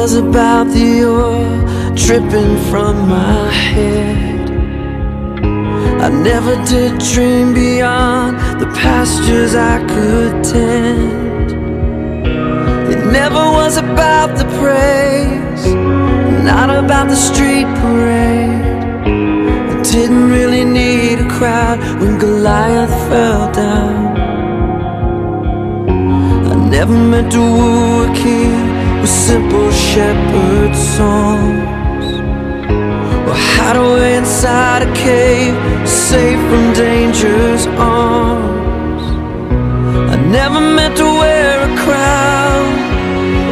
was about the oil dripping from my head. I never did dream beyond the pastures I could tend. It never was about the praise, not about the street parade. I didn't really need a crowd when Goliath fell down. I never meant to woo a king with simple shepherd songs. Or hide away inside a cave, safe from danger's arms. I never meant to wear a crown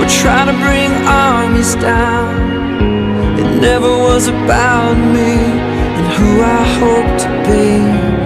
or try to bring armies down. It never was about me and who I hope to be.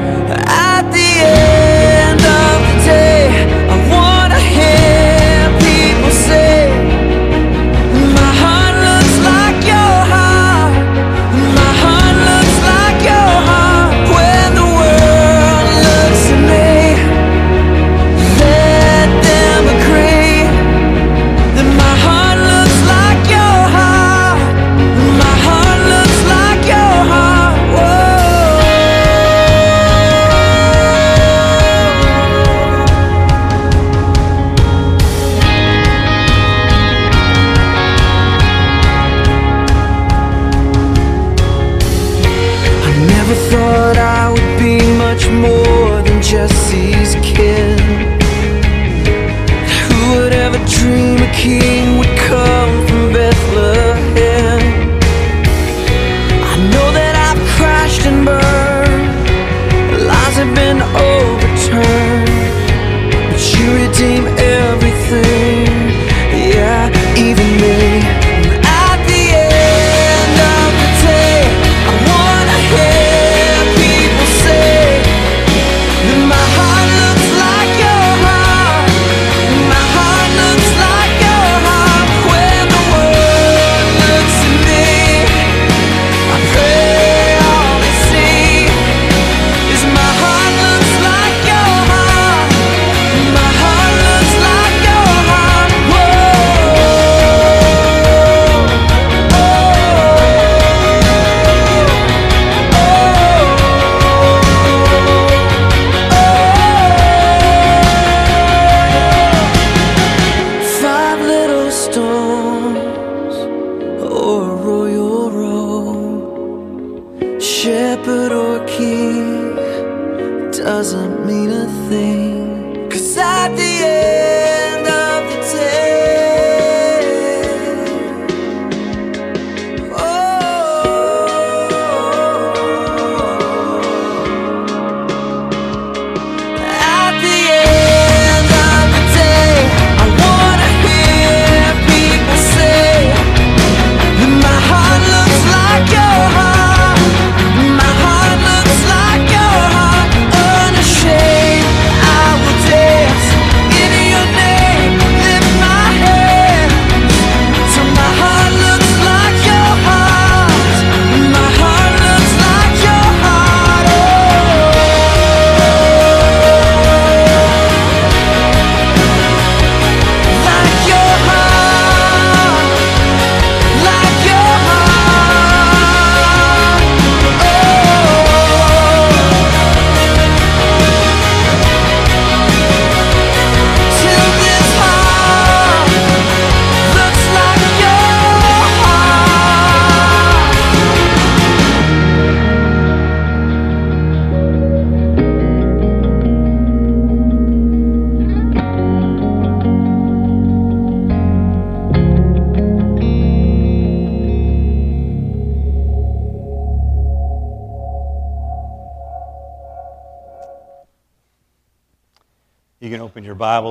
Much more than Jesse's kid. Who would ever dream a king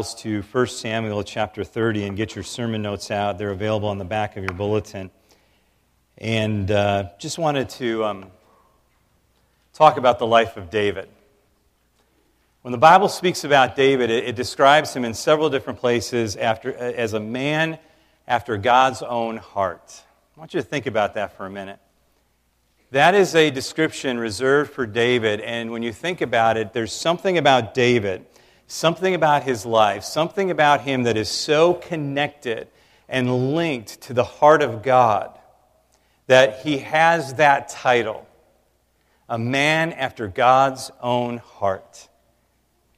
Bibles to 1 Samuel chapter 30 and get your sermon notes out. They're available on the back of your bulletin. And uh, just wanted to um, talk about the life of David. When the Bible speaks about David, it, it describes him in several different places after, as a man after God's own heart. I want you to think about that for a minute. That is a description reserved for David, and when you think about it, there's something about David, something about his life, something about him that is so connected and linked to the heart of God that he has that title a man after God's own heart.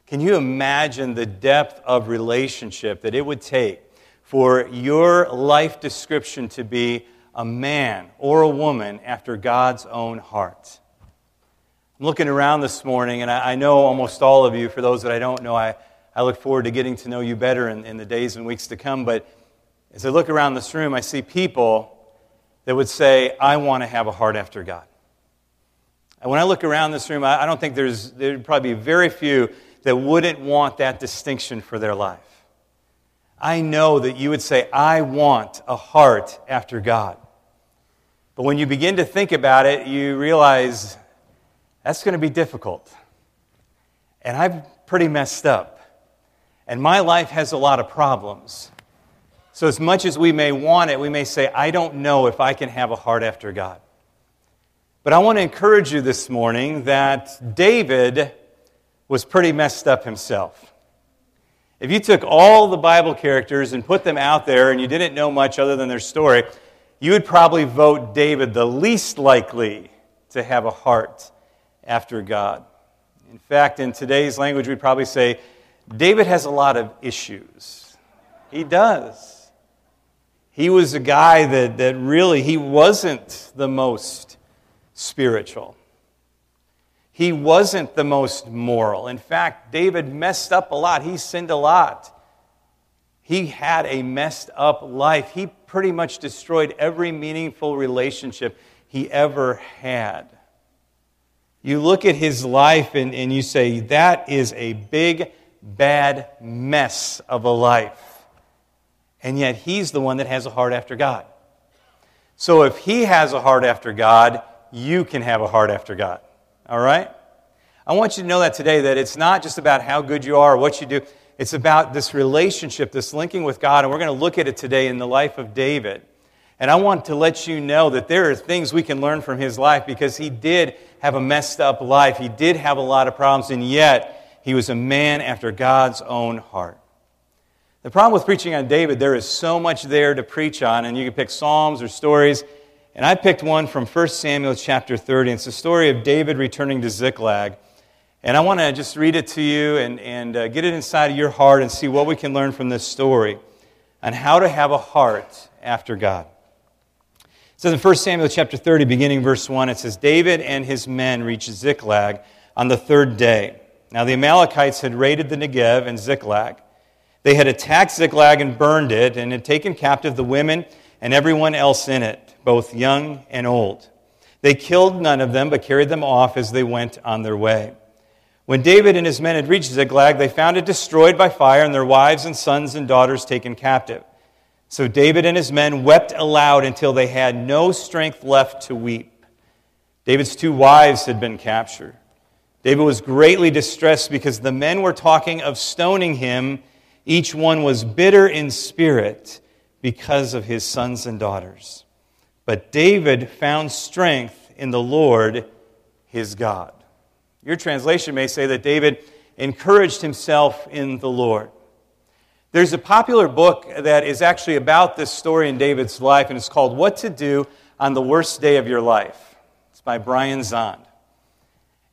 Can you imagine the depth of relationship that it would take for your life description to be a man or a woman after God's own heart? I'm looking around this morning, and I, I know almost all of you. For those that I don't know, I, I look forward to getting to know you better in, in the days and weeks to come. But as I look around this room, I see people that would say, I want to have a heart after God. And when I look around this room, I, I don't think there's, there'd probably be very few that wouldn't want that distinction for their life. I know that you would say, I want a heart after God. But when you begin to think about it, you realize that's going to be difficult. And I'm pretty messed up. And my life has a lot of problems. So, as much as we may want it, we may say, I don't know if I can have a heart after God. But I want to encourage you this morning that David was pretty messed up himself. If you took all the Bible characters and put them out there and you didn't know much other than their story, you would probably vote David the least likely to have a heart after God. In fact, in today's language, we'd probably say David has a lot of issues. He does. He was a guy that, that really, he wasn't the most spiritual. He wasn't the most moral. In fact, David messed up a lot. He sinned a lot. He had a messed up life. He pretty much destroyed every meaningful relationship he ever had. You look at his life and, and you say, that is a big, bad mess of a life. And yet he's the one that has a heart after God. So if he has a heart after God, you can have a heart after God. All right? I want you to know that today that it's not just about how good you are or what you do. It's about this relationship, this linking with God. And we're going to look at it today in the life of David. And I want to let you know that there are things we can learn from his life because he did have a messed up life. He did have a lot of problems, and yet he was a man after God's own heart. The problem with preaching on David, there is so much there to preach on, and you can pick Psalms or stories. And I picked one from 1 Samuel chapter 30. It's the story of David returning to Ziklag. And I want to just read it to you and, and uh, get it inside of your heart and see what we can learn from this story on how to have a heart after God. Says in 1 Samuel chapter 30, beginning verse 1, it says, David and his men reached Ziklag on the third day. Now the Amalekites had raided the Negev and Ziklag. They had attacked Ziklag and burned it, and had taken captive the women and everyone else in it, both young and old. They killed none of them, but carried them off as they went on their way. When David and his men had reached Ziklag, they found it destroyed by fire, and their wives and sons and daughters taken captive. So David and his men wept aloud until they had no strength left to weep. David's two wives had been captured. David was greatly distressed because the men were talking of stoning him. Each one was bitter in spirit because of his sons and daughters. But David found strength in the Lord his God. Your translation may say that David encouraged himself in the Lord. There's a popular book that is actually about this story in David's life, and it's called What to Do on the Worst Day of Your Life. It's by Brian Zahnd.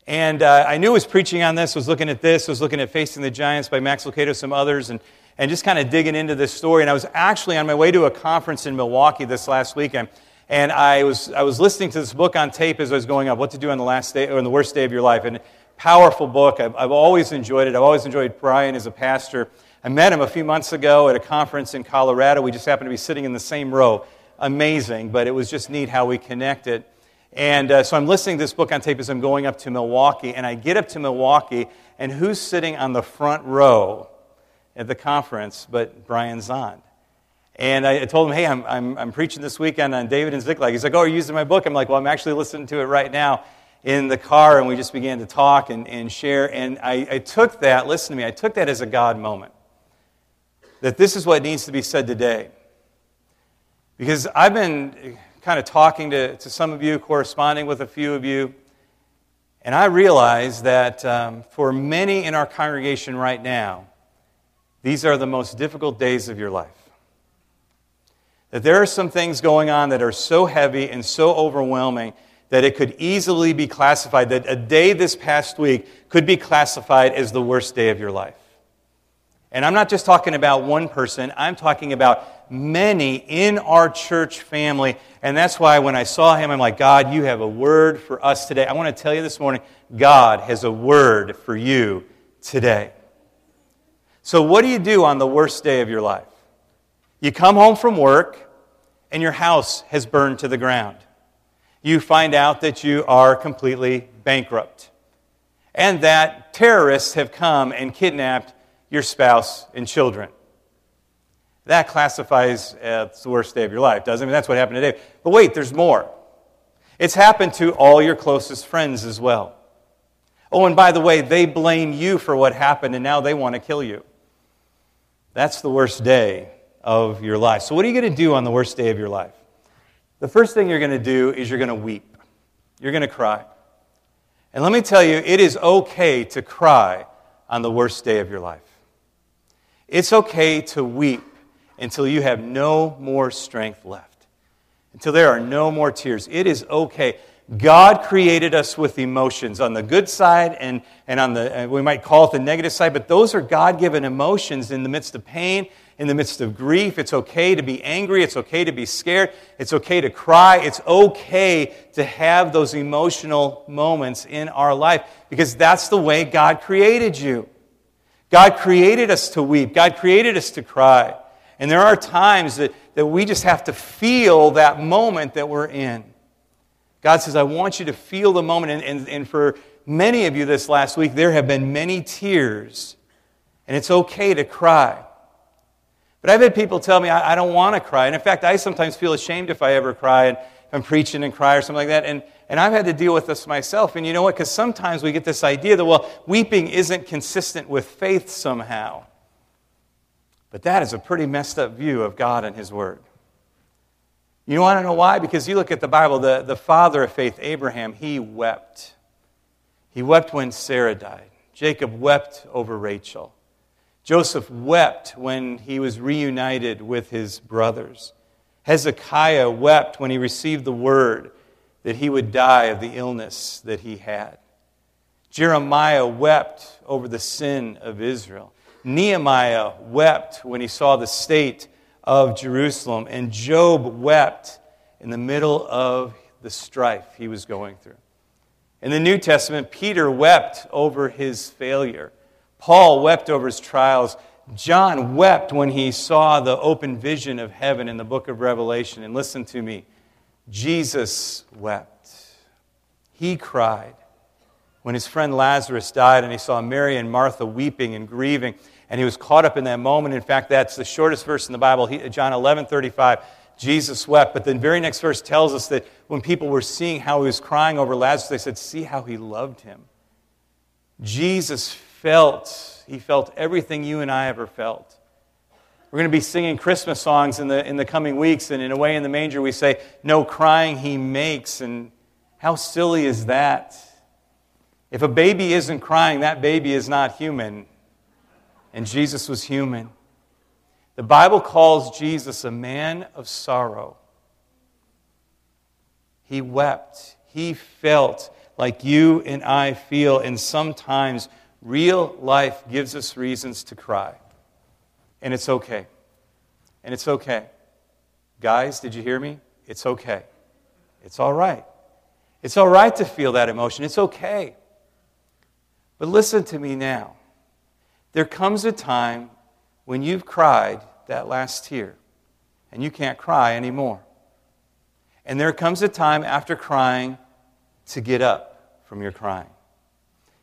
And uh, I knew I was preaching on this, was looking at this, was looking at Facing the Giants by Max Lucado, some others, and, and just kind of digging into this story. And I was actually on my way to a conference in Milwaukee this last weekend, and I was, I was listening to this book on tape as I was going up, What to Do on the Last Day, or on the Worst Day of Your Life. And powerful book. I've, I've always enjoyed it. I've always enjoyed Brian as a pastor. I met him a few months ago at a conference in Colorado. We just happened to be sitting in the same row. Amazing, but it was just neat how we connected. And uh, so I'm listening to this book on tape as I'm going up to Milwaukee, and I get up to Milwaukee, and who's sitting on the front row at the conference but Brian Zahnd? And I told him, hey, I'm, I'm, I'm preaching this weekend on David and Ziklag. He's like, oh, are you using my book? I'm like, well, I'm actually listening to it right now in the car, and we just began to talk and, and share. And I, I took that, listen to me, I took that as a God moment that this is what needs to be said today. Because I've been kind of talking to, to some of you, corresponding with a few of you, and I realize that um, for many in our congregation right now, these are the most difficult days of your life. That there are some things going on that are so heavy and so overwhelming that it could easily be classified, that a day this past week could be classified as the worst day of your life. And I'm not just talking about one person, I'm talking about many in our church family. And that's why when I saw him, I'm like, God, you have a word for us today. I want to tell you this morning, God has a word for you today. So, what do you do on the worst day of your life? You come home from work and your house has burned to the ground. You find out that you are completely bankrupt and that terrorists have come and kidnapped your spouse and children. That classifies as the worst day of your life, doesn't it? I mean, that's what happened to today. But wait, there's more. It's happened to all your closest friends as well. Oh, and by the way, they blame you for what happened and now they want to kill you. That's the worst day of your life. So, what are you going to do on the worst day of your life? The first thing you're going to do is you're going to weep. You're going to cry. And let me tell you, it is okay to cry on the worst day of your life. It's okay to weep until you have no more strength left, until there are no more tears. It is okay. God created us with emotions on the good side and, and on the, uh, we might call it the negative side, but those are God given emotions in the midst of pain, in the midst of grief. It's okay to be angry. It's okay to be scared. It's okay to cry. It's okay to have those emotional moments in our life because that's the way God created you. God created us to weep, God created us to cry. And there are times that, that we just have to feel that moment that we're in. God says, I want you to feel the moment. And, and, and for many of you this last week, there have been many tears. And it's okay to cry. But I've had people tell me, I, I don't want to cry. And in fact, I sometimes feel ashamed if I ever cry and I'm preaching and cry or something like that. And, and I've had to deal with this myself. And you know what? Because sometimes we get this idea that, well, weeping isn't consistent with faith somehow. But that is a pretty messed up view of God and His Word. You want to know why? Because you look at the Bible, the, the father of faith, Abraham, he wept. He wept when Sarah died. Jacob wept over Rachel. Joseph wept when he was reunited with his brothers. Hezekiah wept when he received the word that he would die of the illness that he had. Jeremiah wept over the sin of Israel. Nehemiah wept when he saw the state of Jerusalem. And Job wept in the middle of the strife he was going through. In the New Testament, Peter wept over his failure. Paul wept over his trials. John wept when he saw the open vision of heaven in the book of Revelation. And listen to me Jesus wept. He cried when his friend Lazarus died and he saw Mary and Martha weeping and grieving and he was caught up in that moment. In fact, that's the shortest verse in the Bible, he, John 11 35. Jesus wept. But the very next verse tells us that when people were seeing how he was crying over Lazarus, they said, See how he loved him. Jesus felt, he felt everything you and I ever felt. We're going to be singing Christmas songs in the, in the coming weeks, and in a way, in the Manger, we say, No crying he makes. And how silly is that? If a baby isn't crying, that baby is not human and Jesus was human. The Bible calls Jesus a man of sorrow. He wept. He felt like you and I feel, and sometimes real life gives us reasons to cry. And it's okay. And it's okay. Guys, did you hear me? It's okay. It's all right. It's all right to feel that emotion. It's okay. But listen to me now. There comes a time when you've cried that last tear and you can't cry anymore. And there comes a time after crying to get up from your crying.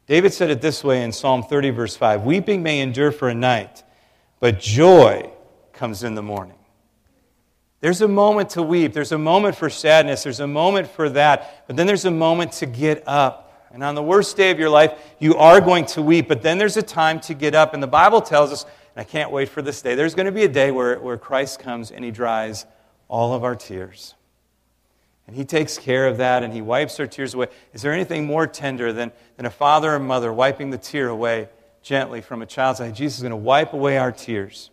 David said it this way in Psalm 30, verse 5 Weeping may endure for a night, but joy comes in the morning. There's a moment to weep, there's a moment for sadness, there's a moment for that, but then there's a moment to get up. And on the worst day of your life, you are going to weep, but then there's a time to get up. And the Bible tells us, and I can't wait for this day, there's going to be a day where, where Christ comes and he dries all of our tears. And he takes care of that and he wipes our tears away. Is there anything more tender than, than a father or mother wiping the tear away gently from a child's eye? Jesus is going to wipe away our tears.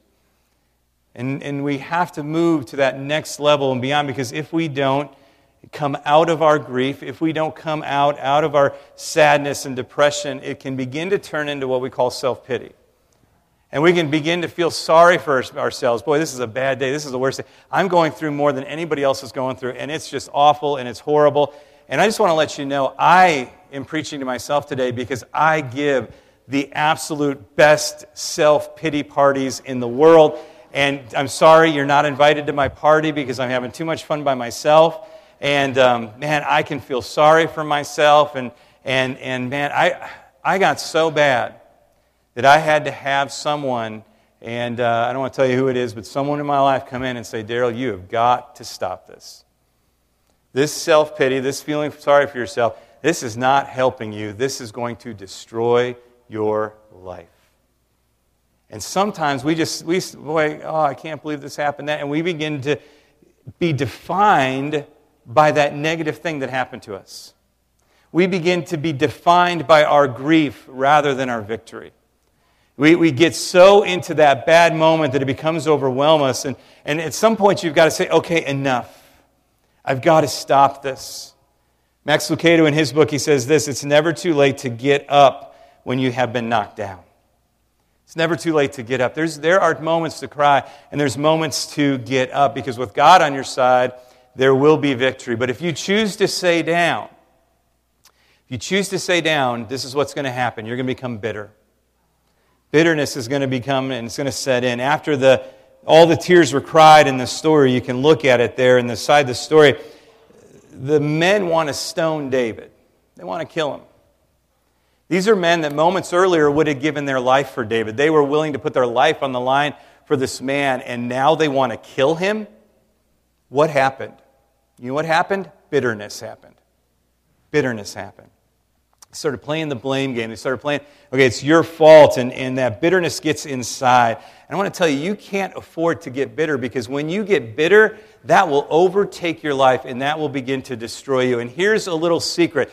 And, and we have to move to that next level and beyond because if we don't come out of our grief, if we don't come out, out of our sadness and depression, it can begin to turn into what we call self pity. And we can begin to feel sorry for ourselves. Boy, this is a bad day. This is the worst day. I'm going through more than anybody else is going through, and it's just awful and it's horrible. And I just want to let you know I am preaching to myself today because I give the absolute best self pity parties in the world. And I'm sorry you're not invited to my party because I'm having too much fun by myself. And um, man, I can feel sorry for myself. And, and, and man, I, I got so bad that I had to have someone, and uh, I don't want to tell you who it is, but someone in my life come in and say, Daryl, you have got to stop this. This self pity, this feeling sorry for yourself, this is not helping you. This is going to destroy your life. And sometimes we just, we, boy, oh, I can't believe this happened. That, and we begin to be defined by that negative thing that happened to us. We begin to be defined by our grief rather than our victory. We, we get so into that bad moment that it becomes overwhelm us. And, and at some point, you've got to say, okay, enough. I've got to stop this. Max Lucado, in his book, he says this it's never too late to get up when you have been knocked down. It's never too late to get up. There's, there are moments to cry, and there's moments to get up because with God on your side, there will be victory. But if you choose to stay down, if you choose to stay down, this is what's going to happen. You're going to become bitter bitterness is going to become and it's going to set in. After the, all the tears were cried in the story, you can look at it there in the side of the story. The men want to stone David, they want to kill him. These are men that moments earlier would have given their life for David. They were willing to put their life on the line for this man, and now they want to kill him. What happened? You know what happened? Bitterness happened. Bitterness happened started playing the blame game. They started playing, okay, it's your fault, and, and that bitterness gets inside. And I want to tell you, you can't afford to get bitter because when you get bitter, that will overtake your life and that will begin to destroy you. And here's a little secret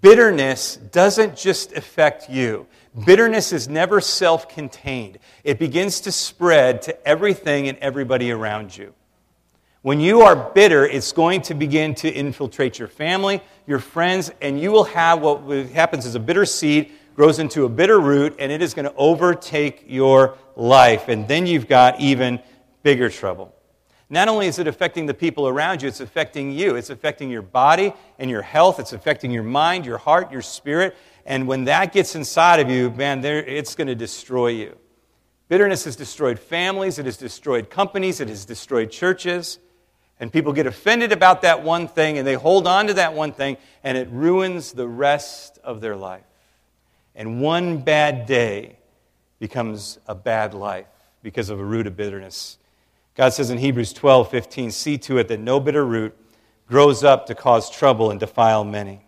bitterness doesn't just affect you. Bitterness is never self contained, it begins to spread to everything and everybody around you. When you are bitter, it's going to begin to infiltrate your family, your friends, and you will have what happens is a bitter seed grows into a bitter root, and it is going to overtake your life. And then you've got even bigger trouble. Not only is it affecting the people around you, it's affecting you. It's affecting your body and your health. It's affecting your mind, your heart, your spirit. And when that gets inside of you, man, it's going to destroy you. Bitterness has destroyed families, it has destroyed companies, it has destroyed churches. And people get offended about that one thing and they hold on to that one thing and it ruins the rest of their life. And one bad day becomes a bad life because of a root of bitterness. God says in Hebrews 12 15, see to it that no bitter root grows up to cause trouble and defile many.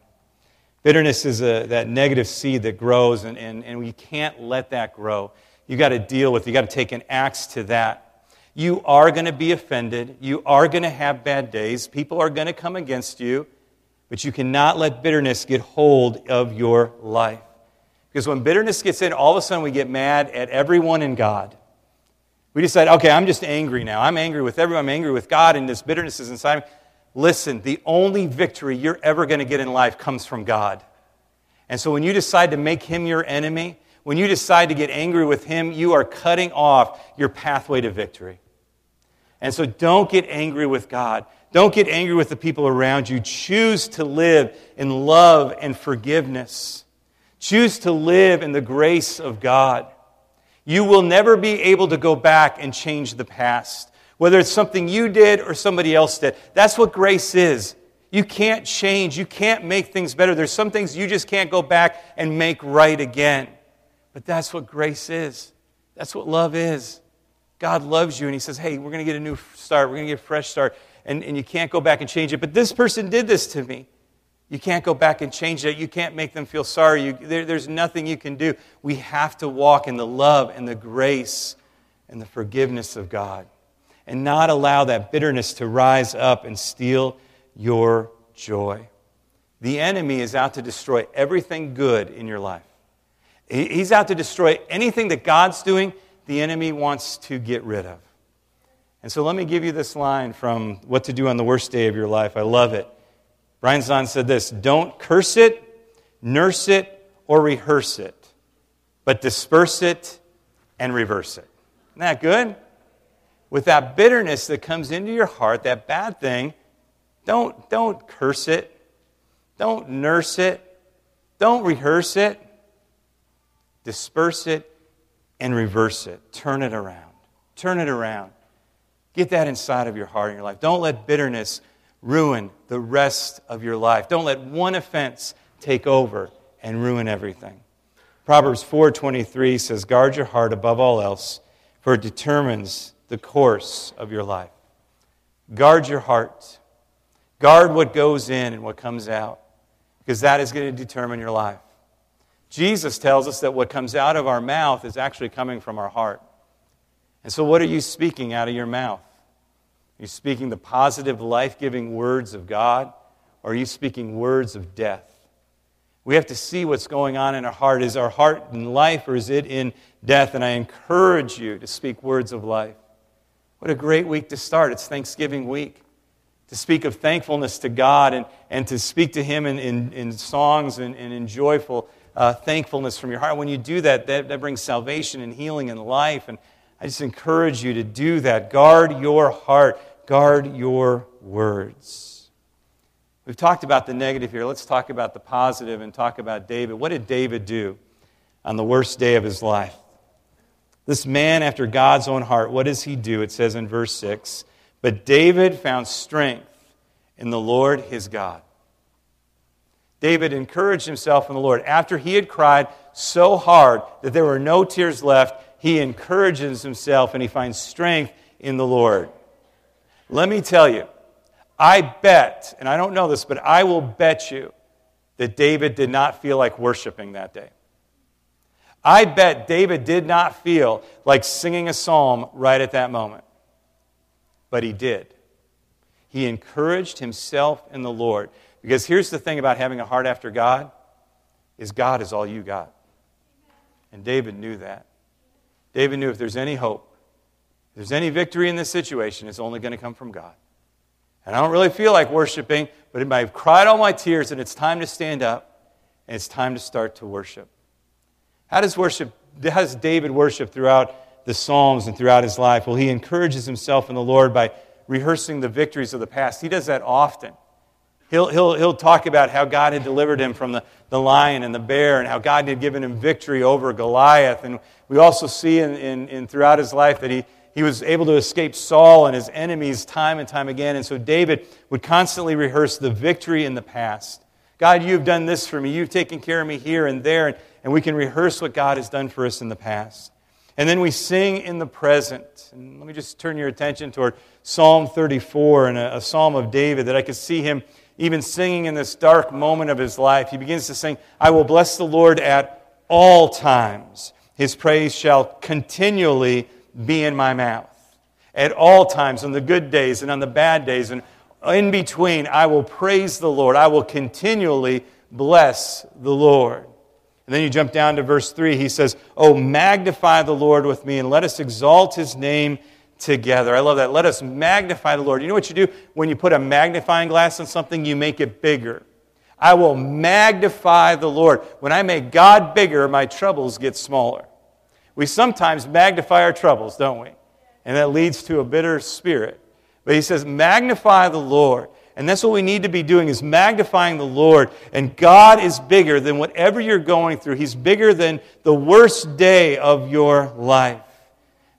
Bitterness is a, that negative seed that grows, and, and, and we can't let that grow. You've got to deal with it. You've got to take an axe to that. You are going to be offended. You are going to have bad days. People are going to come against you. But you cannot let bitterness get hold of your life. Because when bitterness gets in, all of a sudden we get mad at everyone in God. We decide, okay, I'm just angry now. I'm angry with everyone. I'm angry with God, and this bitterness is inside me. Listen, the only victory you're ever going to get in life comes from God. And so when you decide to make him your enemy, when you decide to get angry with him, you are cutting off your pathway to victory. And so don't get angry with God. Don't get angry with the people around you. Choose to live in love and forgiveness. Choose to live in the grace of God. You will never be able to go back and change the past, whether it's something you did or somebody else did. That's what grace is. You can't change. You can't make things better. There's some things you just can't go back and make right again. But that's what grace is. That's what love is. God loves you and He says, hey, we're going to get a new start. We're going to get a fresh start. And, and you can't go back and change it. But this person did this to me. You can't go back and change it. You can't make them feel sorry. You, there, there's nothing you can do. We have to walk in the love and the grace and the forgiveness of God and not allow that bitterness to rise up and steal your joy. The enemy is out to destroy everything good in your life. He's out to destroy anything that God's doing the enemy wants to get rid of. And so let me give you this line from What to Do on the Worst Day of Your Life. I love it. Brian Zahnd said this Don't curse it, nurse it, or rehearse it, but disperse it and reverse it. Isn't that good? With that bitterness that comes into your heart, that bad thing, don't, don't curse it, don't nurse it, don't rehearse it. Disperse it and reverse it. Turn it around. Turn it around. Get that inside of your heart and your life. Don't let bitterness ruin the rest of your life. Don't let one offense take over and ruin everything. Proverbs 4:23 says, "Guard your heart above all else, for it determines the course of your life." Guard your heart. Guard what goes in and what comes out, because that is going to determine your life. Jesus tells us that what comes out of our mouth is actually coming from our heart. And so, what are you speaking out of your mouth? Are you speaking the positive, life giving words of God, or are you speaking words of death? We have to see what's going on in our heart. Is our heart in life or is it in death? And I encourage you to speak words of life. What a great week to start. It's Thanksgiving week. To speak of thankfulness to God and, and to speak to Him in, in, in songs and, and in joyful uh, thankfulness from your heart. When you do that, that, that brings salvation and healing and life. And I just encourage you to do that. Guard your heart, guard your words. We've talked about the negative here. Let's talk about the positive and talk about David. What did David do on the worst day of his life? This man after God's own heart, what does he do? It says in verse 6 But David found strength in the Lord his God. David encouraged himself in the Lord. After he had cried so hard that there were no tears left, he encourages himself and he finds strength in the Lord. Let me tell you, I bet, and I don't know this, but I will bet you that David did not feel like worshiping that day. I bet David did not feel like singing a psalm right at that moment. But he did. He encouraged himself in the Lord. Because here's the thing about having a heart after God is God is all you got. And David knew that. David knew if there's any hope, there's any victory in this situation, it's only going to come from God. And I don't really feel like worshiping, but I've cried all my tears and it's time to stand up and it's time to start to worship. How does worship how does David worship throughout the Psalms and throughout his life? Well, he encourages himself in the Lord by rehearsing the victories of the past. He does that often. He'll, he'll, he'll talk about how God had delivered him from the, the lion and the bear and how God had given him victory over Goliath. And we also see in, in, in throughout his life that he, he was able to escape Saul and his enemies time and time again. And so David would constantly rehearse the victory in the past. God, you've done this for me. You've taken care of me here and there. And, and we can rehearse what God has done for us in the past. And then we sing in the present. And let me just turn your attention toward Psalm 34 and a, a psalm of David that I could see him even singing in this dark moment of his life, he begins to sing, I will bless the Lord at all times. His praise shall continually be in my mouth. At all times, on the good days and on the bad days, and in between, I will praise the Lord. I will continually bless the Lord. And then you jump down to verse 3. He says, Oh, magnify the Lord with me, and let us exalt his name together. I love that. Let us magnify the Lord. You know what you do? When you put a magnifying glass on something, you make it bigger. I will magnify the Lord. When I make God bigger, my troubles get smaller. We sometimes magnify our troubles, don't we? And that leads to a bitter spirit. But he says, magnify the Lord. And that's what we need to be doing is magnifying the Lord. And God is bigger than whatever you're going through. He's bigger than the worst day of your life.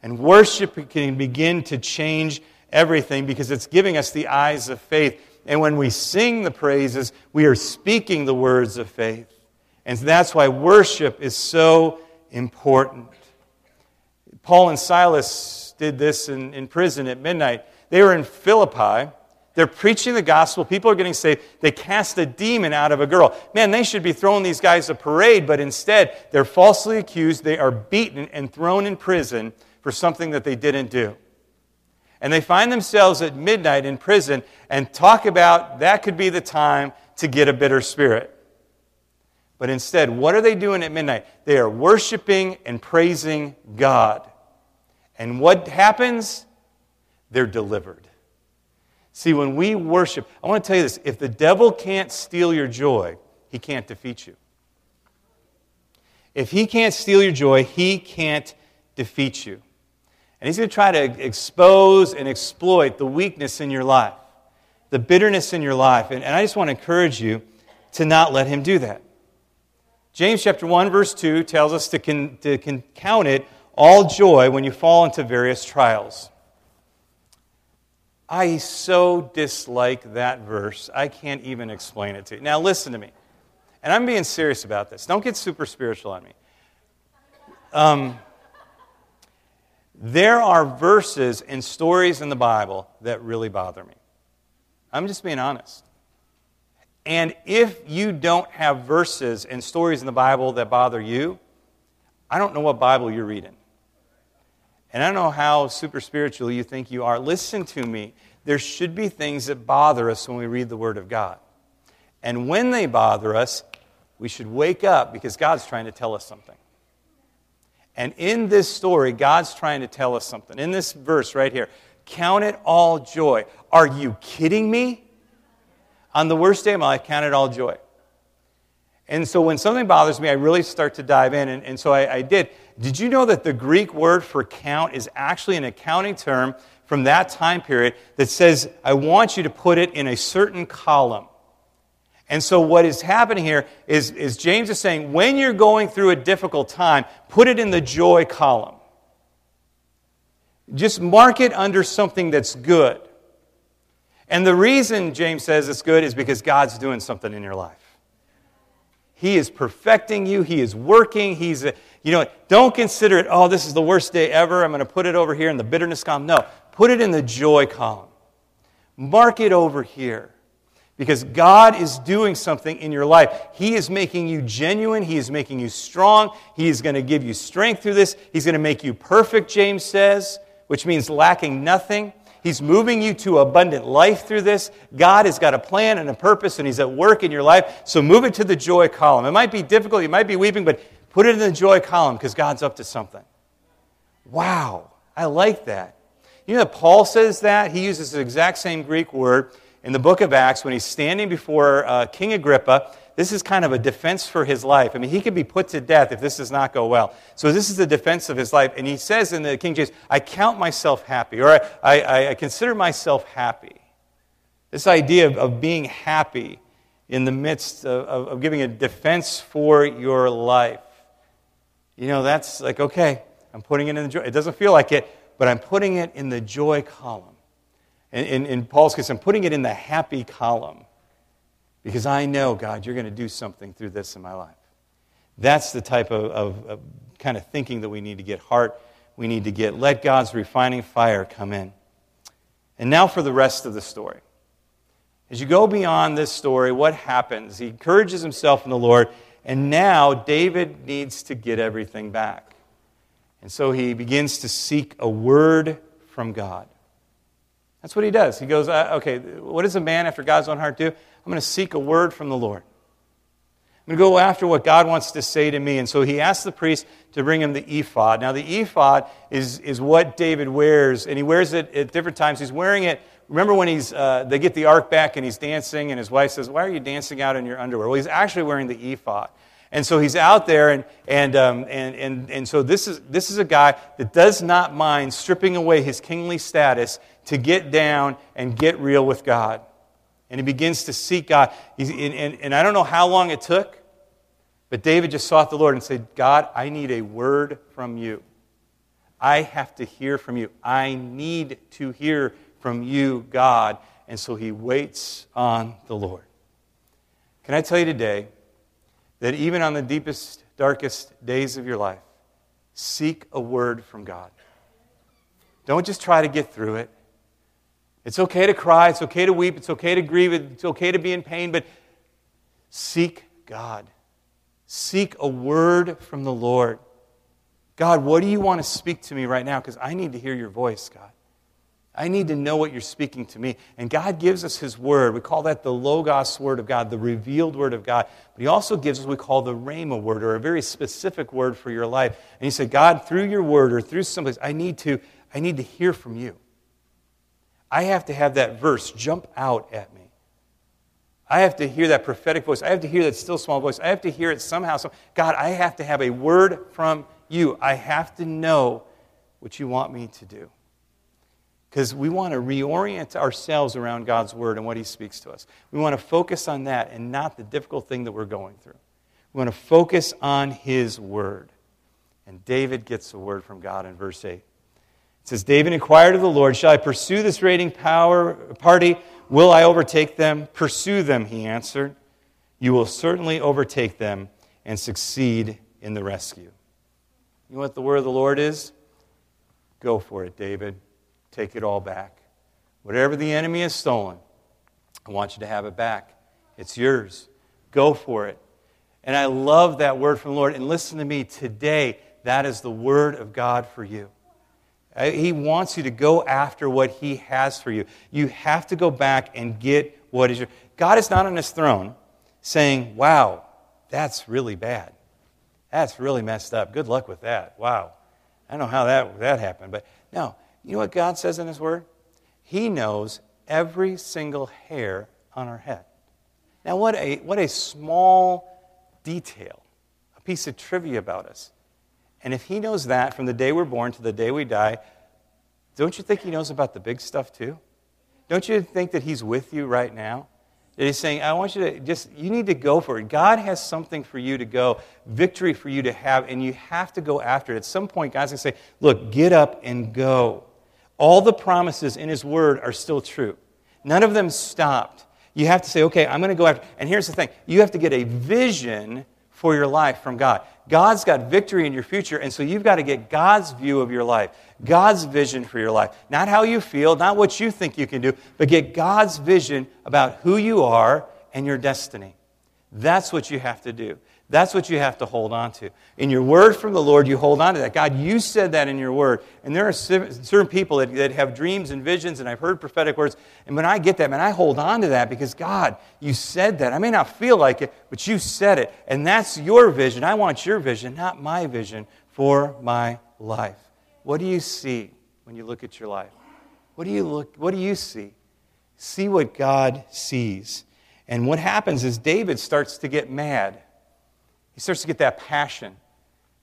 And worship can begin to change everything because it's giving us the eyes of faith. And when we sing the praises, we are speaking the words of faith. And that's why worship is so important. Paul and Silas did this in, in prison at midnight. They were in Philippi. They're preaching the gospel. People are getting saved. They cast a demon out of a girl. Man, they should be throwing these guys a parade, but instead, they're falsely accused. They are beaten and thrown in prison for something that they didn't do. And they find themselves at midnight in prison and talk about that could be the time to get a bitter spirit. But instead, what are they doing at midnight? They are worshiping and praising God. And what happens? they're delivered. See, when we worship, I want to tell you this if the devil can't steal your joy, he can't defeat you. If he can't steal your joy, he can't defeat you. And he's going to try to expose and exploit the weakness in your life, the bitterness in your life. And, and I just want to encourage you to not let him do that. James chapter 1, verse 2 tells us to, con, to con, count it all joy when you fall into various trials. I so dislike that verse, I can't even explain it to you. Now, listen to me. And I'm being serious about this. Don't get super spiritual on me. Um, there are verses and stories in the Bible that really bother me. I'm just being honest. And if you don't have verses and stories in the Bible that bother you, I don't know what Bible you're reading. And I don't know how super spiritual you think you are. Listen to me. There should be things that bother us when we read the Word of God. And when they bother us, we should wake up because God's trying to tell us something. And in this story, God's trying to tell us something. In this verse right here, count it all joy. Are you kidding me? On the worst day of my life, count it all joy. And so when something bothers me, I really start to dive in. And, and so I, I did. Did you know that the Greek word for count is actually an accounting term from that time period that says, I want you to put it in a certain column? And so, what is happening here is, is James is saying, when you're going through a difficult time, put it in the joy column. Just mark it under something that's good. And the reason James says it's good is because God's doing something in your life. He is perfecting you. He is working. He's, a, you know, don't consider it, oh, this is the worst day ever. I'm going to put it over here in the bitterness column. No, put it in the joy column. Mark it over here. Because God is doing something in your life. He is making you genuine. He is making you strong. He is going to give you strength through this. He's going to make you perfect, James says, which means lacking nothing. He's moving you to abundant life through this. God has got a plan and a purpose, and He's at work in your life. So move it to the joy column. It might be difficult, you might be weeping, but put it in the joy column because God's up to something. Wow, I like that. You know that Paul says that? He uses the exact same Greek word in the book of Acts when he's standing before uh, King Agrippa. This is kind of a defense for his life. I mean, he could be put to death if this does not go well. So, this is the defense of his life. And he says in the King James, I count myself happy, or I, I, I consider myself happy. This idea of, of being happy in the midst of, of, of giving a defense for your life. You know, that's like, okay, I'm putting it in the joy. It doesn't feel like it, but I'm putting it in the joy column. In, in, in Paul's case, I'm putting it in the happy column because I know, God, you're going to do something through this in my life. That's the type of, of, of kind of thinking that we need to get heart. We need to get, let God's refining fire come in. And now for the rest of the story. As you go beyond this story, what happens? He encourages himself in the Lord, and now David needs to get everything back. And so he begins to seek a word from God. That's what he does. He goes, okay, what does a man after God's own heart do? I'm going to seek a word from the Lord. I'm going to go after what God wants to say to me. And so he asked the priest to bring him the ephod. Now, the ephod is, is what David wears, and he wears it at different times. He's wearing it. Remember when he's, uh, they get the ark back and he's dancing, and his wife says, Why are you dancing out in your underwear? Well, he's actually wearing the ephod. And so he's out there, and, and, um, and, and, and so this is, this is a guy that does not mind stripping away his kingly status to get down and get real with God. And he begins to seek God. And, and, and I don't know how long it took, but David just sought the Lord and said, God, I need a word from you. I have to hear from you. I need to hear from you, God. And so he waits on the Lord. Can I tell you today that even on the deepest, darkest days of your life, seek a word from God? Don't just try to get through it. It's okay to cry, it's okay to weep, it's okay to grieve, it's okay to be in pain, but seek God. Seek a word from the Lord. God, what do you want to speak to me right now? Because I need to hear your voice, God. I need to know what you're speaking to me. And God gives us His Word. We call that the Logos Word of God, the revealed Word of God. But He also gives us what we call the Rhema Word, or a very specific word for your life. And He said, God, through your Word or through someplace, I need to, I need to hear from you. I have to have that verse jump out at me. I have to hear that prophetic voice. I have to hear that still small voice. I have to hear it somehow. God, I have to have a word from you. I have to know what you want me to do. Because we want to reorient ourselves around God's word and what He speaks to us. We want to focus on that and not the difficult thing that we're going through. We want to focus on His word. And David gets a word from God in verse 8. Says, David inquired of the Lord, Shall I pursue this raiding power, party? Will I overtake them? Pursue them, he answered. You will certainly overtake them and succeed in the rescue. You know what the word of the Lord is? Go for it, David. Take it all back. Whatever the enemy has stolen, I want you to have it back. It's yours. Go for it. And I love that word from the Lord. And listen to me today, that is the word of God for you. Uh, he wants you to go after what He has for you. You have to go back and get what is your. God is not on His throne saying, Wow, that's really bad. That's really messed up. Good luck with that. Wow. I don't know how that, that happened. But no, you know what God says in His Word? He knows every single hair on our head. Now, what a, what a small detail, a piece of trivia about us. And if He knows that from the day we're born to the day we die, don't you think He knows about the big stuff too? Don't you think that He's with you right now? That He's saying, I want you to just, you need to go for it. God has something for you to go, victory for you to have, and you have to go after it. At some point, God's going to say, Look, get up and go. All the promises in His Word are still true. None of them stopped. You have to say, okay, I'm going to go after. And here's the thing you have to get a vision for your life from God. God's got victory in your future, and so you've got to get God's view of your life, God's vision for your life. Not how you feel, not what you think you can do, but get God's vision about who you are and your destiny. That's what you have to do. That's what you have to hold on to. In your word from the Lord, you hold on to that. God, you said that in your word. And there are certain people that, that have dreams and visions, and I've heard prophetic words. And when I get that, man, I hold on to that because, God, you said that. I may not feel like it, but you said it. And that's your vision. I want your vision, not my vision for my life. What do you see when you look at your life? What do you, look, what do you see? See what God sees. And what happens is David starts to get mad he starts to get that passion,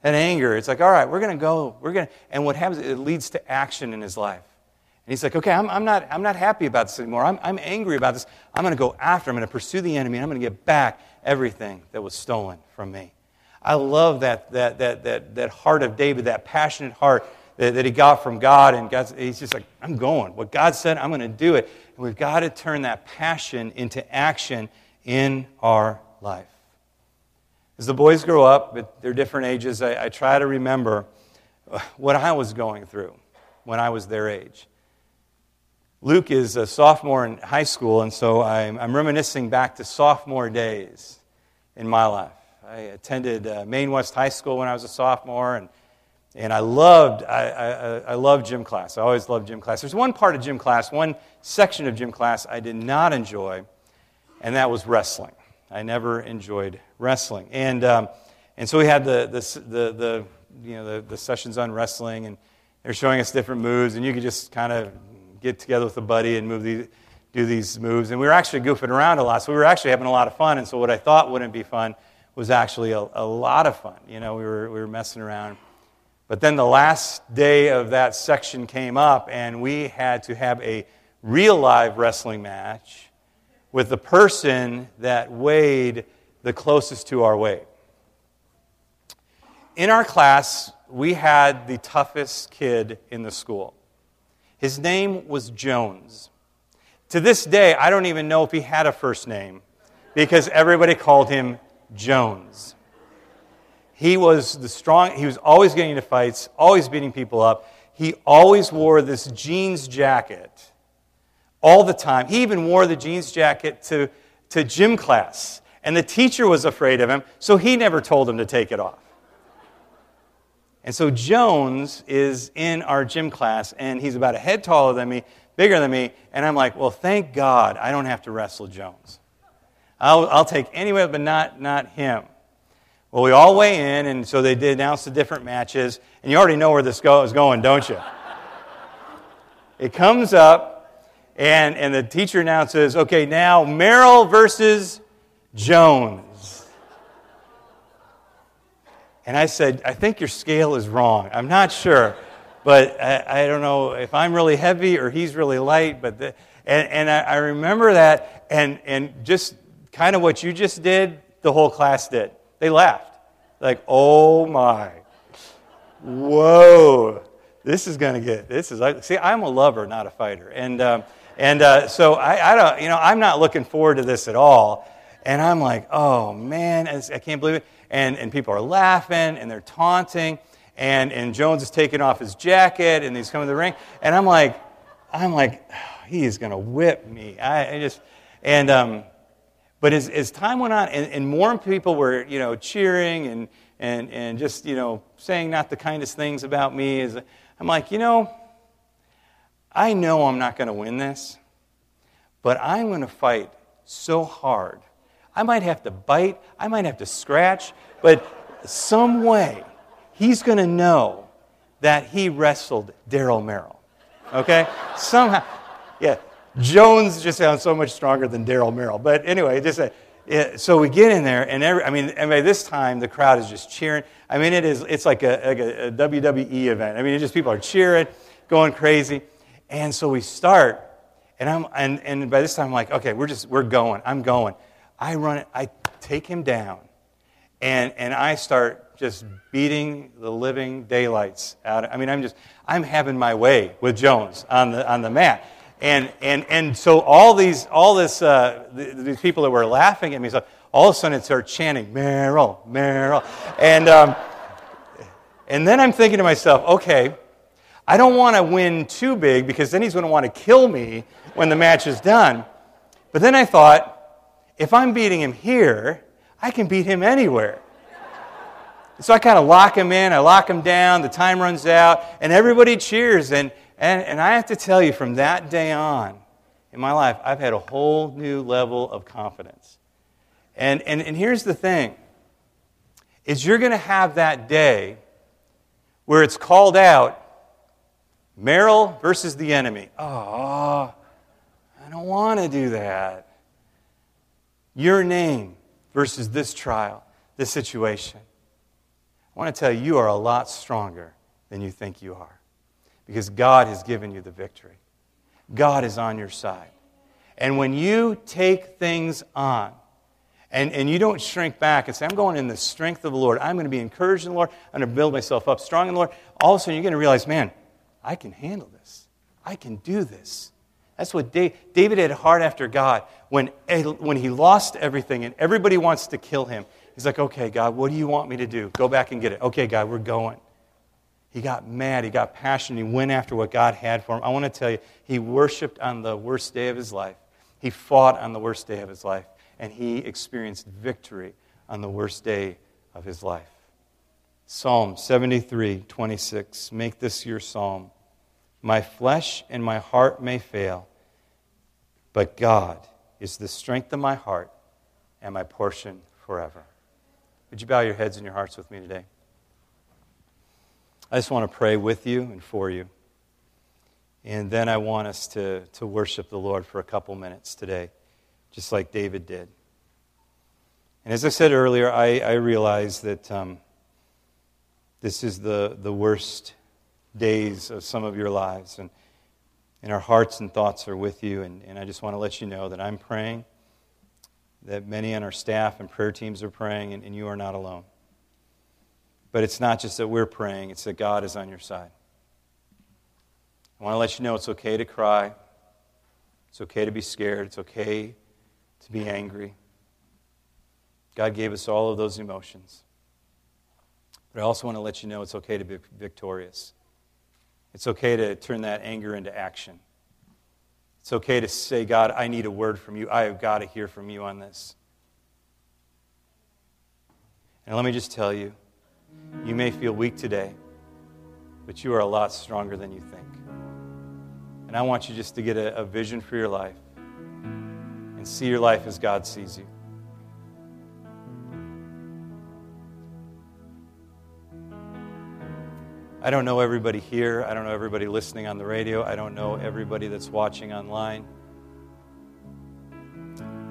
that anger. It's like, all right, we're going to go. We're going to, and what happens, it leads to action in his life. And he's like, okay, I'm, I'm, not, I'm not happy about this anymore. I'm, I'm angry about this. I'm going to go after, I'm going to pursue the enemy, and I'm going to get back everything that was stolen from me. I love that, that, that, that, that heart of David, that passionate heart that, that he got from God. And God's, he's just like, I'm going. What God said, I'm going to do it. And we've got to turn that passion into action in our life. As the boys grow up at their different ages, I, I try to remember what I was going through when I was their age. Luke is a sophomore in high school, and so I'm, I'm reminiscing back to sophomore days in my life. I attended uh, Maine West High School when I was a sophomore, and, and I, loved, I, I, I loved gym class. I always loved gym class. There's one part of gym class, one section of gym class I did not enjoy, and that was wrestling. I never enjoyed wrestling. And, um, and so we had the, the, the, the you know, the, the, sessions on wrestling, and they're showing us different moves, and you could just kind of get together with a buddy and move these, do these moves. And we were actually goofing around a lot, so we were actually having a lot of fun. And so what I thought wouldn't be fun was actually a, a lot of fun. You know, we were, we were messing around. But then the last day of that section came up, and we had to have a real live wrestling match with the person that weighed the closest to our way. In our class, we had the toughest kid in the school. His name was Jones. To this day, I don't even know if he had a first name because everybody called him Jones. He was the strong, he was always getting into fights, always beating people up. He always wore this jeans jacket all the time. He even wore the jeans jacket to, to gym class. And the teacher was afraid of him, so he never told him to take it off. And so Jones is in our gym class, and he's about a head taller than me, bigger than me, and I'm like, well, thank God I don't have to wrestle Jones. I'll, I'll take anyone, but not, not him. Well, we all weigh in, and so they did announce the different matches, and you already know where this go, is going, don't you? it comes up, And, and the teacher announces, okay, now Merrill versus Jones. And I said, I think your scale is wrong. I'm not sure. But I, I don't know if I'm really heavy or he's really light. But the, and, and I, I remember that, and, and just kind of what you just did, the whole class did. They laughed. Like, oh my. Whoa. This is going to get, this is like, see, I'm a lover, not a fighter. And, um, and uh, so I, I don't, you know, I'm not looking forward to this at all. And I'm like, oh man, I can't believe it. And, and people are laughing and they're taunting. And, and Jones is taking off his jacket and he's coming to the ring. And I'm like, I'm like, oh, he is going to whip me. I, I just, and, um, but as, as time went on and, and more people were, you know, cheering and, and, and just, you know, saying not the kindest things about me, is, I'm like, you know, I know I'm not going to win this, but I'm going to fight so hard. I might have to bite, I might have to scratch, but some way he's going to know that he wrestled Daryl Merrill. Okay? Somehow. Yeah. Jones just sounds so much stronger than Daryl Merrill. But anyway, just uh, yeah, so we get in there, and every, I mean, and by this time the crowd is just cheering. I mean, it is it's like a, like a, a WWE event. I mean, just people are cheering, going crazy. And so we start, and, I'm, and, and by this time I'm like, okay, we're just, we're going. I'm going. I run it, I take him down, and, and I start just beating the living daylights out. I mean, I'm just, I'm having my way with Jones on the, on the mat. And, and, and so all these, all this, uh, these people that were laughing at me, so all of a sudden it started chanting, Merrill, Merrill. And, um, and then I'm thinking to myself, okay, I don't want to win too big because then he's going to want to kill me when the match is done. But then I thought, if I'm beating him here, I can beat him anywhere. So I kind of lock him in, I lock him down, the time runs out, and everybody cheers. And, and, and I have to tell you, from that day on in my life, I've had a whole new level of confidence. And, and, and here's the thing is you're going to have that day where it's called out Merrill versus the enemy. Oh, I don't want to do that. Your name versus this trial, this situation. I want to tell you, you are a lot stronger than you think you are because God has given you the victory. God is on your side. And when you take things on, and, and you don't shrink back and say, I'm going in the strength of the Lord. I'm going to be encouraged in the Lord. I'm going to build myself up strong in the Lord. All of a sudden, you're going to realize, man, I can handle this. I can do this. That's what David had a heart after God. When, when he lost everything and everybody wants to kill him, he's like, okay, God, what do you want me to do? Go back and get it. Okay, God, we're going. He got mad. He got passionate. He went after what God had for him. I want to tell you, he worshiped on the worst day of his life. He fought on the worst day of his life. And he experienced victory on the worst day of his life. Psalm 73, 26. Make this your psalm. My flesh and my heart may fail, but God is the strength of my heart and my portion forever. Would you bow your heads and your hearts with me today? I just want to pray with you and for you. And then I want us to, to worship the Lord for a couple minutes today, just like David did. And as I said earlier, I, I realize that um, this is the, the worst days of some of your lives. And, and our hearts and thoughts are with you. And, and I just want to let you know that I'm praying, that many on our staff and prayer teams are praying, and, and you are not alone. But it's not just that we're praying, it's that God is on your side. I want to let you know it's okay to cry. It's okay to be scared. It's okay to be angry. God gave us all of those emotions. But I also want to let you know it's okay to be victorious. It's okay to turn that anger into action. It's okay to say, God, I need a word from you. I have got to hear from you on this. And let me just tell you, you may feel weak today, but you are a lot stronger than you think. And I want you just to get a, a vision for your life and see your life as God sees you. I don't know everybody here. I don't know everybody listening on the radio. I don't know everybody that's watching online.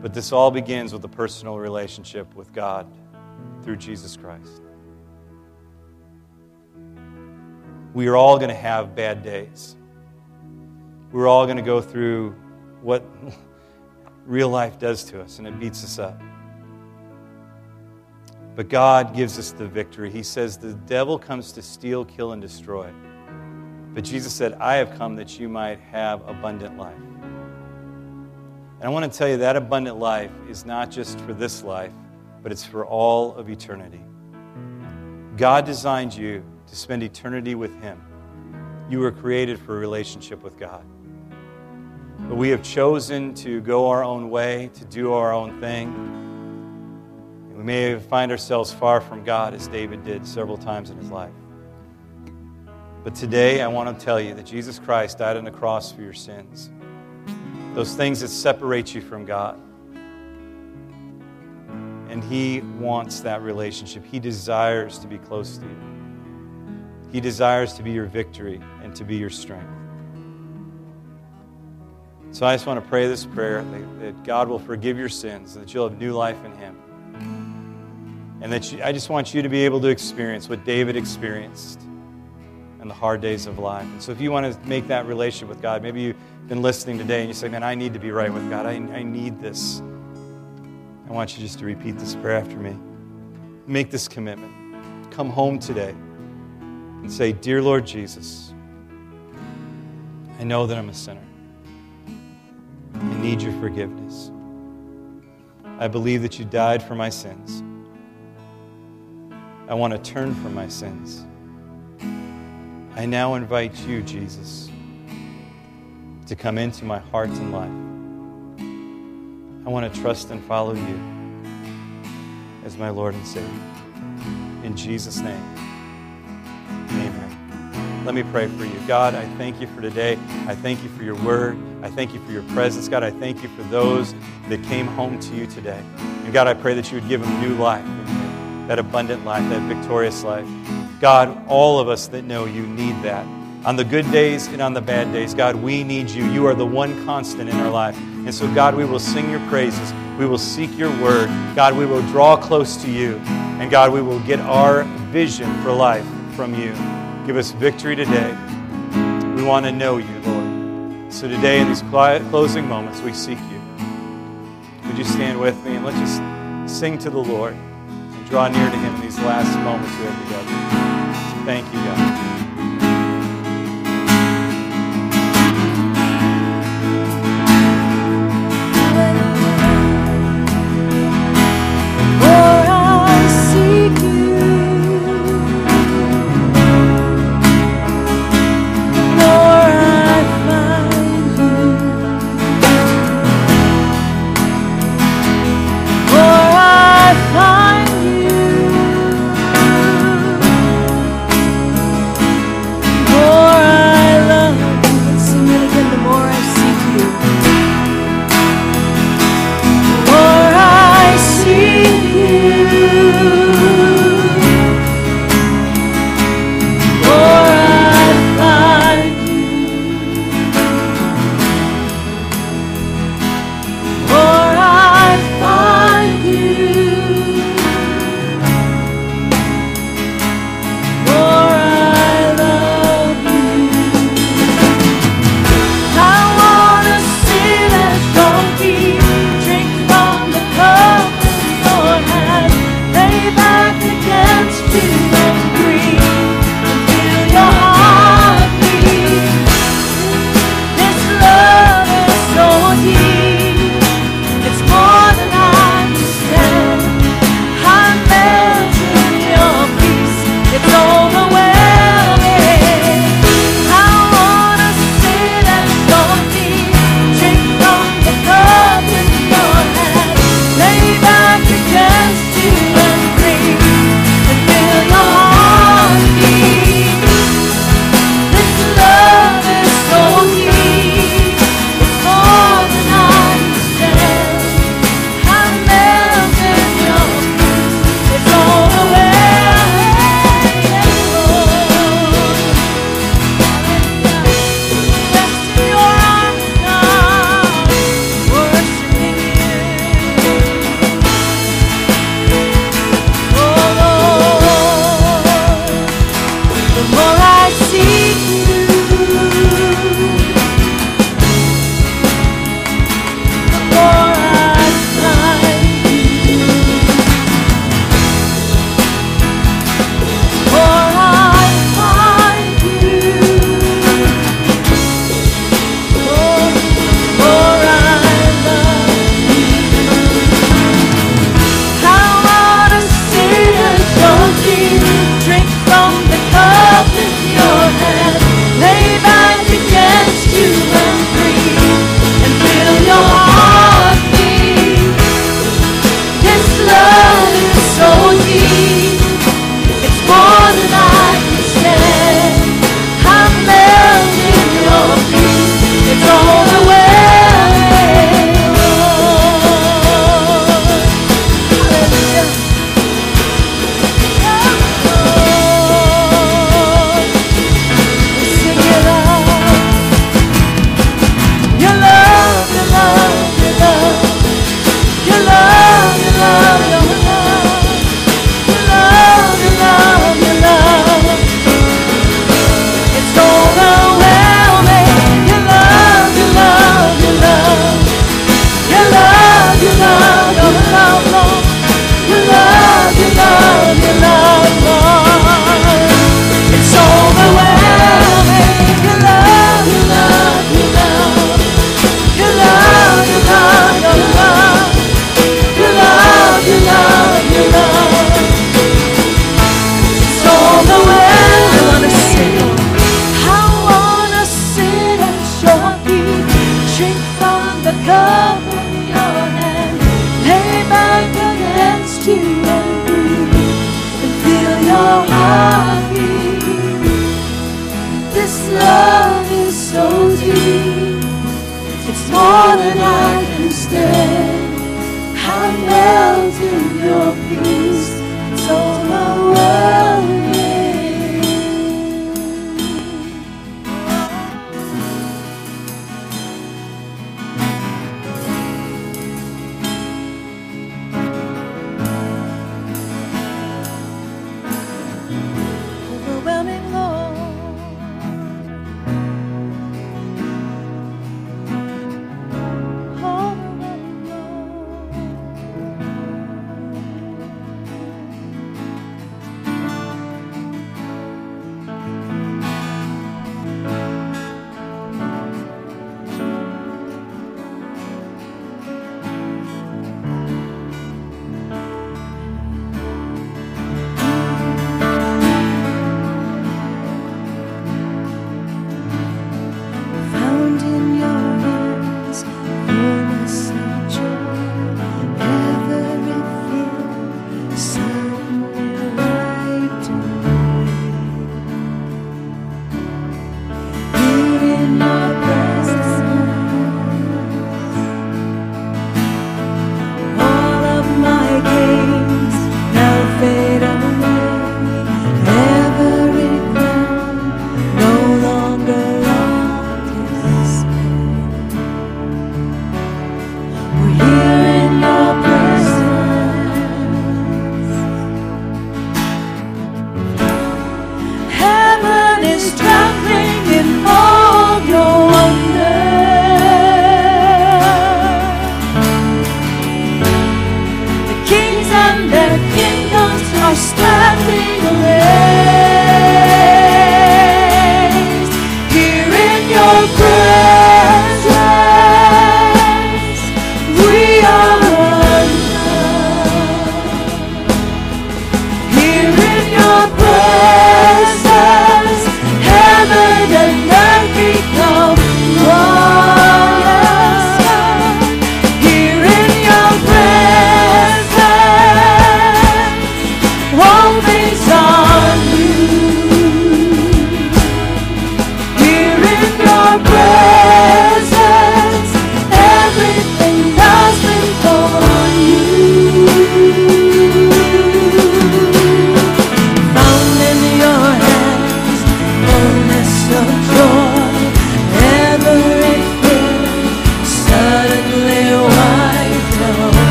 But this all begins with a personal relationship with God through Jesus Christ. We are all going to have bad days. We're all going to go through what real life does to us, and it beats us up. But God gives us the victory. He says, The devil comes to steal, kill, and destroy. But Jesus said, I have come that you might have abundant life. And I want to tell you that abundant life is not just for this life, but it's for all of eternity. God designed you to spend eternity with Him. You were created for a relationship with God. But we have chosen to go our own way, to do our own thing. May find ourselves far from God, as David did several times in his life. But today, I want to tell you that Jesus Christ died on the cross for your sins, those things that separate you from God. And He wants that relationship. He desires to be close to you. He desires to be your victory and to be your strength. So I just want to pray this prayer that, that God will forgive your sins, that you'll have new life in Him. And that you, I just want you to be able to experience what David experienced in the hard days of life. And so if you want to make that relationship with God, maybe you've been listening today and you say, Man, I need to be right with God. I, I need this. I want you just to repeat this prayer after me. Make this commitment. Come home today and say, Dear Lord Jesus, I know that I'm a sinner. I need your forgiveness. I believe that you died for my sins. I want to turn from my sins. I now invite you, Jesus, to come into my heart and life. I want to trust and follow you as my Lord and Savior. In Jesus' name, amen. Let me pray for you. God, I thank you for today. I thank you for your word. I thank you for your presence. God, I thank you for those that came home to you today. And God, I pray that you would give them new life, that abundant life, that victorious life. God, all of us that know you need that. On the good days and on the bad days, God, we need you. You are the one constant in our life. And so, God, we will sing your praises. We will seek your word. God, we will draw close to you. And God, we will get our vision for life from you. Give us victory today. We want to know you, Lord. So today, in these quiet closing moments, we seek you. Would you stand with me and let's just sing to the Lord draw near to Him in these last moments we have together. Thank you, God.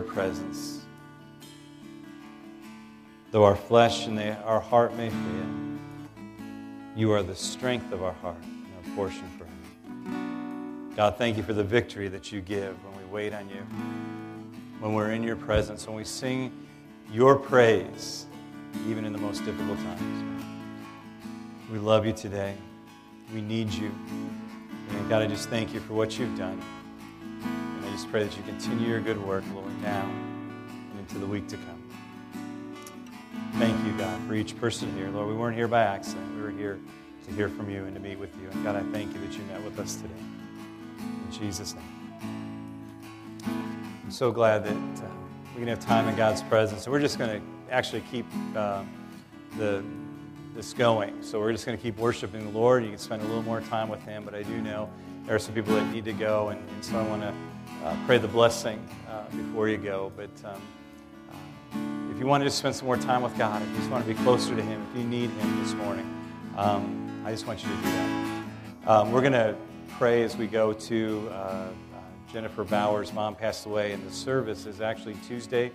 Your presence, though our flesh and our heart may fail, you are the strength of our heart and our portion for forever. God, thank you for the victory that you give when we wait on you, when we're in your presence, when we sing your praise, even in the most difficult times. We love you today. We need you. And God, I just thank you for what you've done. I just pray that you continue your good work, Lord, now and into the week to come. Thank you, God, for each person here. Lord, we weren't here by accident. We were here to hear from you and to meet with you. And God, I thank you that you met with us today. In Jesus' name. I'm so glad that uh, we can have time in God's presence. And we're just going to actually keep uh, the this going. So we're just going to keep worshiping the Lord. You can spend a little more time with Him, but I do know there are some people that need to go, and, and so I want to uh, pray the blessing uh, before you go. But um, if you want to just spend some more time with God, if you just want to be closer to Him, if you need Him this morning, um, I just want you to do that. Um, we're going to pray as we go to uh, uh, Jennifer Bowers' mom passed away, and the service is actually Tuesday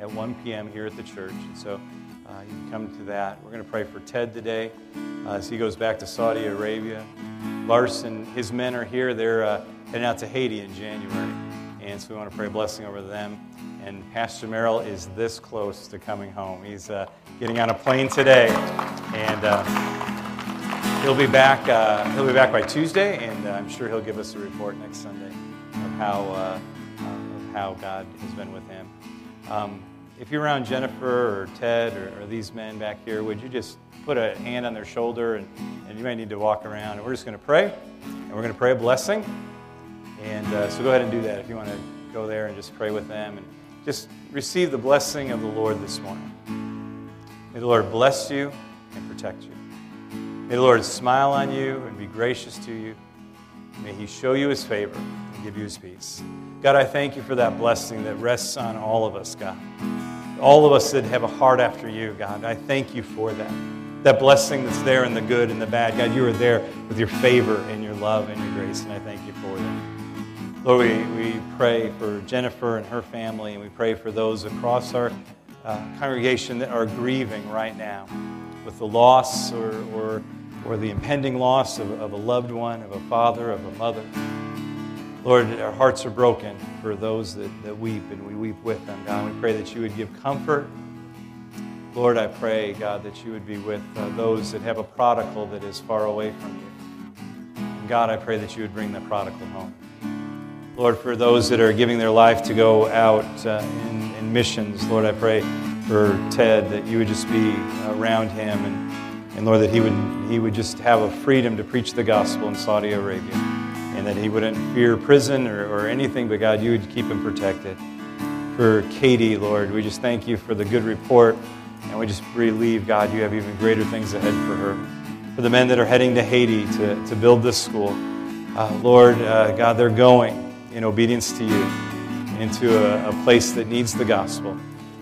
at 1 p.m. here at the church. And so uh, you can come to that. We're going to pray for Ted today uh, as he goes back to Saudi Arabia. Larson, his men are here. They're uh, heading out to Haiti in January. And so we want to pray a blessing over them. And Pastor Merrill is this close to coming home. He's uh, getting on a plane today. And uh, he'll be back. Uh, he'll be back by Tuesday, and I'm sure he'll give us a report next Sunday of how of how God has been with him. Um, if you're around Jennifer or Ted or, or, these men back here, would you just put a hand on their shoulder and, and you might need to walk around. And we're just going to pray, and we're going to pray a blessing. And uh, so go ahead and do that if you want to go there and just pray with them and just receive the blessing of the Lord this morning. May the Lord bless you and protect you. May the Lord smile on you and be gracious to you. May He show you His favor and give you His peace. God, I thank you for that blessing that rests on all of us, God. All of us that have a heart after you, God. I thank you for that. That blessing that's there in the good and the bad. God, you are there with your favor and your love and your grace, and I thank you for that. Lord, we, we pray for Jennifer and her family, and we pray for those across our uh, congregation that are grieving right now with the loss or, or, or the impending loss of, of a loved one, of a father, of a mother. Lord, our hearts are broken for those that, that weep, and we weep with them, God. We pray that you would give comfort. Lord, I pray, God, that you would be with uh, those that have a prodigal that is far away from you. And God, I pray that you would bring the prodigal home. Lord, for those that are giving their life to go out uh, in, in missions, Lord, I pray for Ted that you would just be around him and, and Lord, that he would, he would just have a freedom to preach the gospel in Saudi Arabia and that he wouldn't fear prison or, or anything, but God, you would keep him protected. For Katie, Lord, we just thank you for the good report, and we just believe, God, you have even greater things ahead for her. For the men that are heading to Haiti to, to build this school, uh, Lord, uh, God, they're going in obedience to you into a, a place that needs the gospel.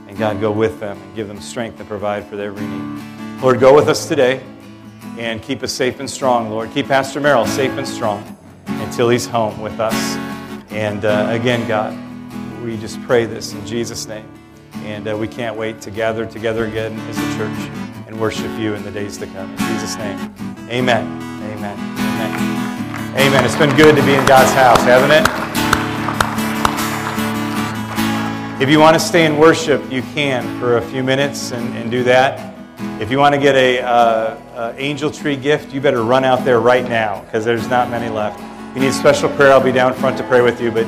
And God, go with them and give them strength to provide for their every need. Lord, go with us today and keep us safe and strong, Lord. Keep Pastor Merrill safe and strong until he's home with us. And uh, again, God, we just pray this in Jesus' name. And uh, we can't wait to gather together again as a church and worship you in the days to come. In Jesus' name, amen. Amen. Amen. Amen. It's been good to be in God's house, hasn't it? If you want to stay in worship, you can for a few minutes and, and do that. If you want to get a uh, uh, angel tree gift, you better run out there right now because there's not many left If you need special prayer, I'll be down front to pray with you. But